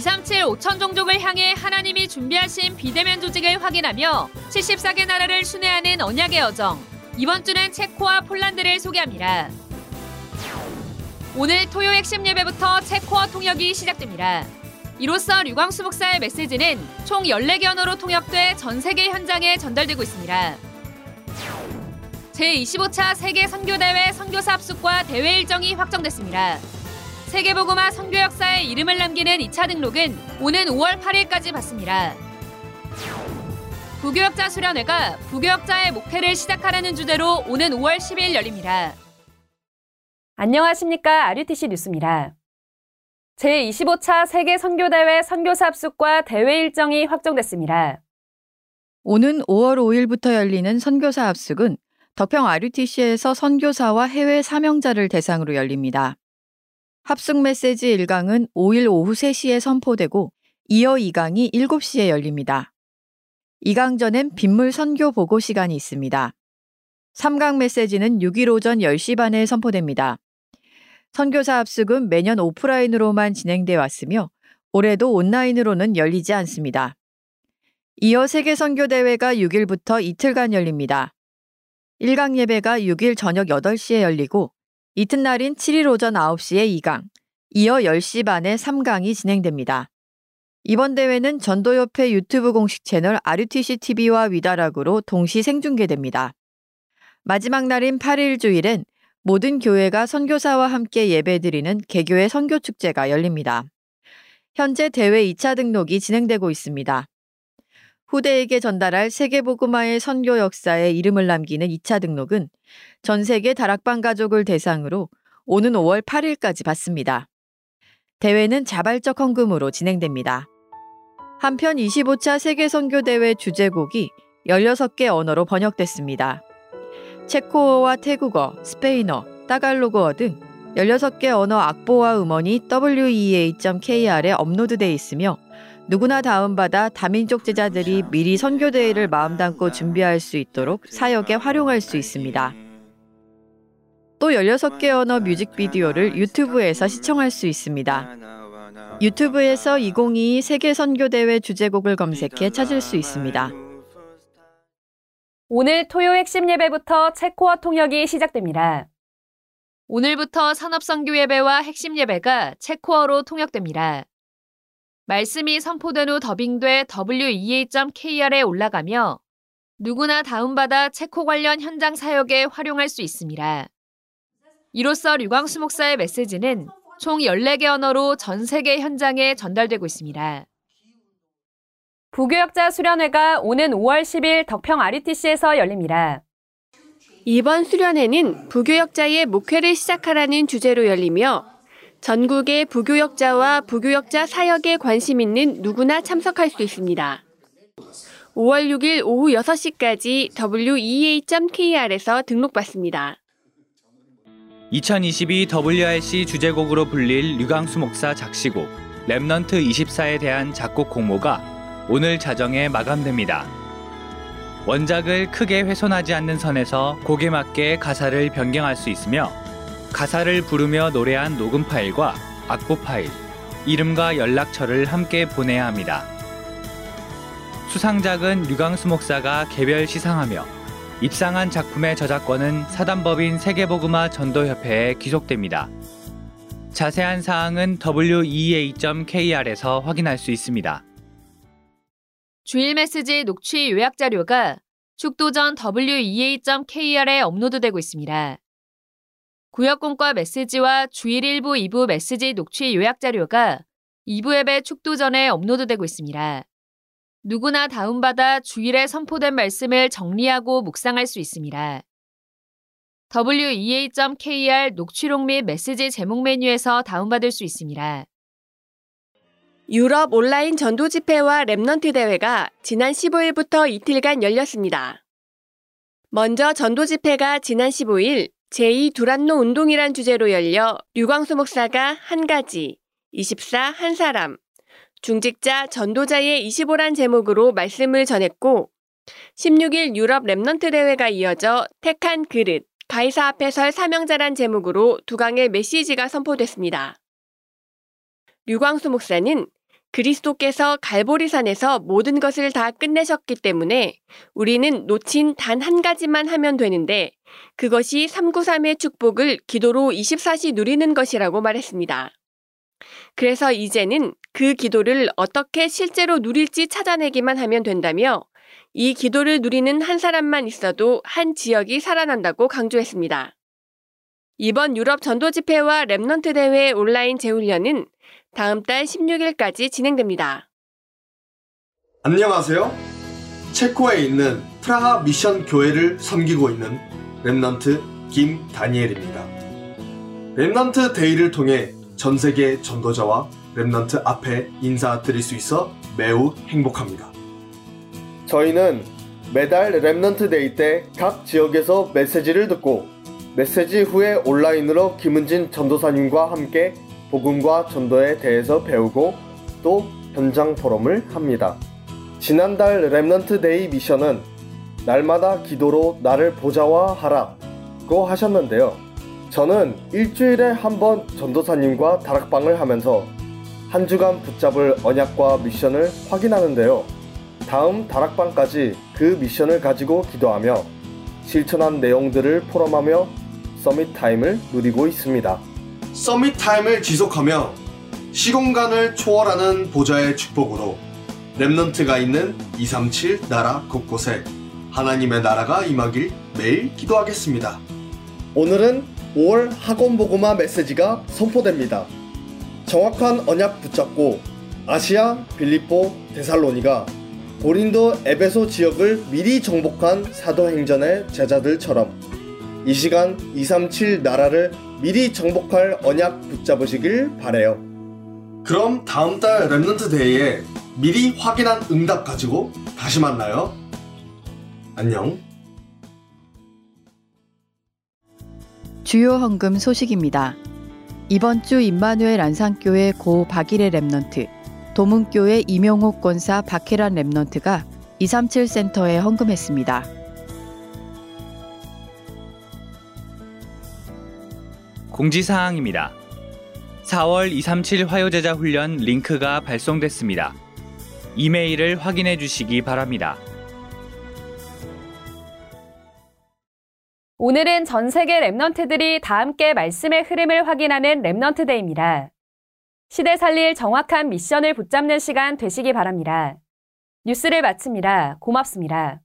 237 5천 종족을 향해 하나님이 준비하신 비대면 조직을 확인하며 74개 나라를 순회하는 언약의 여정. 이번 주는 체코와 폴란드를 소개합니다. 오늘 토요 핵심 예배부터 체코어 통역이 시작됩니다. 이로써 류광수 목사의 메시지는 총 14개 언어로 통역돼 전 세계 현장에 전달되고 있습니다. 제25차 세계 선교대회 선교사 합숙과 대회 일정이 확정됐습니다. 세계보고마 선교 역사에 이름을 남기는 2차 등록은 오는 5월 8일까지 받습니다. 부교역자 수련회가 부교역자의 목회를 시작하라는 주제로 오는 5월 10일 열립니다. 안녕하십니까. RUTC 뉴스입니다. 제25차 세계 선교대회 선교사 합숙과 대회 일정이 확정됐습니다. 오는 5월 5일부터 열리는 선교사 합숙은 덕평 RUTC에서 선교사와 해외 사명자를 대상으로 열립니다. 합숙 메시지 1강은 5일 오후 3시에 선포되고 이어 2강이 7시에 열립니다. 2강 전엔 빗물 선교 보고 시간이 있습니다. 3강 메시지는 6일 오전 10시 반에 선포됩니다. 선교사 합숙은 매년 오프라인으로만 진행돼 왔으며 올해도 온라인으로는 열리지 않습니다. 이어 세계 선교 대회가 6일부터 이틀간 열립니다. 1강 예배가 6일 저녁 8시에 열리고 이튿날인 7일 오전 9시에 2강, 이어 10시 반에 3강이 진행됩니다. 이번 대회는 전도협회 유튜브 공식 채널 RUTC TV와 위다락으로 동시 생중계됩니다. 마지막 날인 8일 주일엔 모든 교회가 선교사와 함께 예배드리는 개교의 선교축제가 열립니다. 현재 대회 2차 등록이 진행되고 있습니다. 후대에게 전달할 세계보그마의 선교 역사에 이름을 남기는 2차 등록은 전 세계 다락방 가족을 대상으로 오는 5월 8일까지 받습니다. 대회는 자발적 헌금으로 진행됩니다. 한편 25차 세계 선교 대회 주제곡이 16개 언어로 번역됐습니다. 체코어와 태국어, 스페인어, 따갈로그어 등 16개 언어 악보와 음원이 wea.kr에 업로드돼 있으며 누구나 다운받아 다민족 제자들이 미리 선교대회를 마음 담고 준비할 수 있도록 사역에 활용할 수 있습니다. 또 16개 언어 뮤직비디오를 유튜브에서 시청할 수 있습니다. 유튜브에서 2022 세계 선교대회 주제곡을 검색해 찾을 수 있습니다. 오늘 토요 핵심 예배부터 체코어 통역이 시작됩니다. 오늘부터 산업선교 예배와 핵심 예배가 체코어로 통역됩니다. 말씀이 선포된 후 더빙돼 wea.kr에 올라가며 누구나 다운받아 체코 관련 현장 사역에 활용할 수 있습니다. 이로써 류광수 목사의 메시지는 총 14개 언어로 전 세계 현장에 전달되고 있습니다. 부교역자 수련회가 오는 5월 10일 덕평 RUTC에서 열립니다. 이번 수련회는 부교역자의 목회를 시작하라는 주제로 열리며 전국의 부교역자와 부교역자 사역에 관심 있는 누구나 참석할 수 있습니다. 5월 6일 오후 6시까지 wea.kr에서 등록받습니다. 2022 WRC 주제곡으로 불릴 류강수 목사 작시곡 Remnant 24에 대한 작곡 공모가 오늘 자정에 마감됩니다. 원작을 크게 훼손하지 않는 선에서 곡에 맞게 가사를 변경할 수 있으며 가사를 부르며 노래한 녹음 파일과 악보 파일, 이름과 연락처를 함께 보내야 합니다. 수상작은 류강수 목사가 개별 시상하며 입상한 작품의 저작권은 사단법인 세계보그마 전도협회에 귀속됩니다. 자세한 사항은 wea.kr에서 확인할 수 있습니다. 주일 메시지 녹취 요약 자료가 축도전 wea.kr에 업로드되고 있습니다. 구역공과 메시지와 주일 1부 2부 메시지 녹취 요약 자료가 2부 예배 축도 전에 업로드되고 있습니다. 누구나 다운받아 주일에 선포된 말씀을 정리하고 묵상할 수 있습니다. wea.kr 녹취록 및 메시지 제목 메뉴에서 다운받을 수 있습니다. 유럽 온라인 전도 집회와 Remnant 대회가 지난 15일부터 이틀간 열렸습니다. 먼저 전도 집회가 지난 15일 제2 두란노 운동이란 주제로 열려 류광수 목사가 한 가지, 24 한 사람, 중직자 전도자의 25란 제목으로 말씀을 전했고 16일 유럽 Remnant 대회가 이어져 택한 그릇, 가이사 앞에 설 사명자란 제목으로 두 강의 메시지가 선포됐습니다. 류광수 목사는 그리스도께서 갈보리산에서 모든 것을 다 끝내셨기 때문에 우리는 놓친 단 한 가지만 하면 되는데 그것이 393의 축복을 기도로 24시 누리는 것이라고 말했습니다. 그래서 이제는 그 기도를 어떻게 실제로 누릴지 찾아내기만 하면 된다며 이 기도를 누리는 한 사람만 있어도 한 지역이 살아난다고 강조했습니다. 이번 유럽 전도 집회와 Remnant 대회 온라인 재훈련은 다음 달 16일까지 진행됩니다. 안녕하세요. 체코에 있는 프라하 미션 교회를 섬기고 있는 Remnant 김다니엘입니다. Remnant Day를 통해 전 세계 전도자와 Remnant 앞에 인사드릴 수 있어 매우 행복합니다. 저희는 매달 Remnant Day 때 각 지역에서 메시지를 듣고 메시지 후에 온라인으로 김은진 전도사님과 함께 복음과 전도에 대해서 배우고 또 현장 포럼을 합니다. 지난달 Remnant Day 미션은 날마다 기도로 나를 보좌화하라고 하셨는데요. 저는 일주일에 한 번 전도사님과 다락방을 하면서 한 주간 붙잡을 언약과 미션을 확인하는데요. 다음 다락방까지 그 미션을 가지고 기도하며 실천한 내용들을 포럼하며 Summit Time을 누리고 있습니다. Summit Time을 지속하며 시공간을 초월하는 보좌의 축복으로 Remnant가 있는 237 나라 곳곳에 하나님의 나라가 임하길 매일 기도하겠습니다. 오늘은 5월 학원 복음화 메시지가 선포됩니다. 정확한 언약 붙잡고 아시아, 빌립보, 데살로니가 고린도 에베소 지역을 미리 정복한 사도행전의 제자들처럼 이 시간 237 나라를 미리 정복할 언약 붙잡으시길 바래요. 그럼 다음 달 Remnant Day에 미리 확인한 응답 가지고 다시 만나요. 안녕. 주요 헌금 소식입니다. 이번 주 임마누엘 안산교회 고 박일의 Remnant, 도문교회 이명옥 권사 박혜란 Remnant가 237 센터에 헌금했습니다. 공지사항입니다. 4월 237 화요제자 훈련 링크가 발송됐습니다. 이메일을 확인해 주시기 바랍니다. 오늘은 전 세계 Remnant들이 다 함께 말씀의 흐름을 확인하는 Remnant Day입니다. 시대 살릴 정확한 미션을 붙잡는 시간 되시기 바랍니다. 뉴스를 마칩니다. 고맙습니다.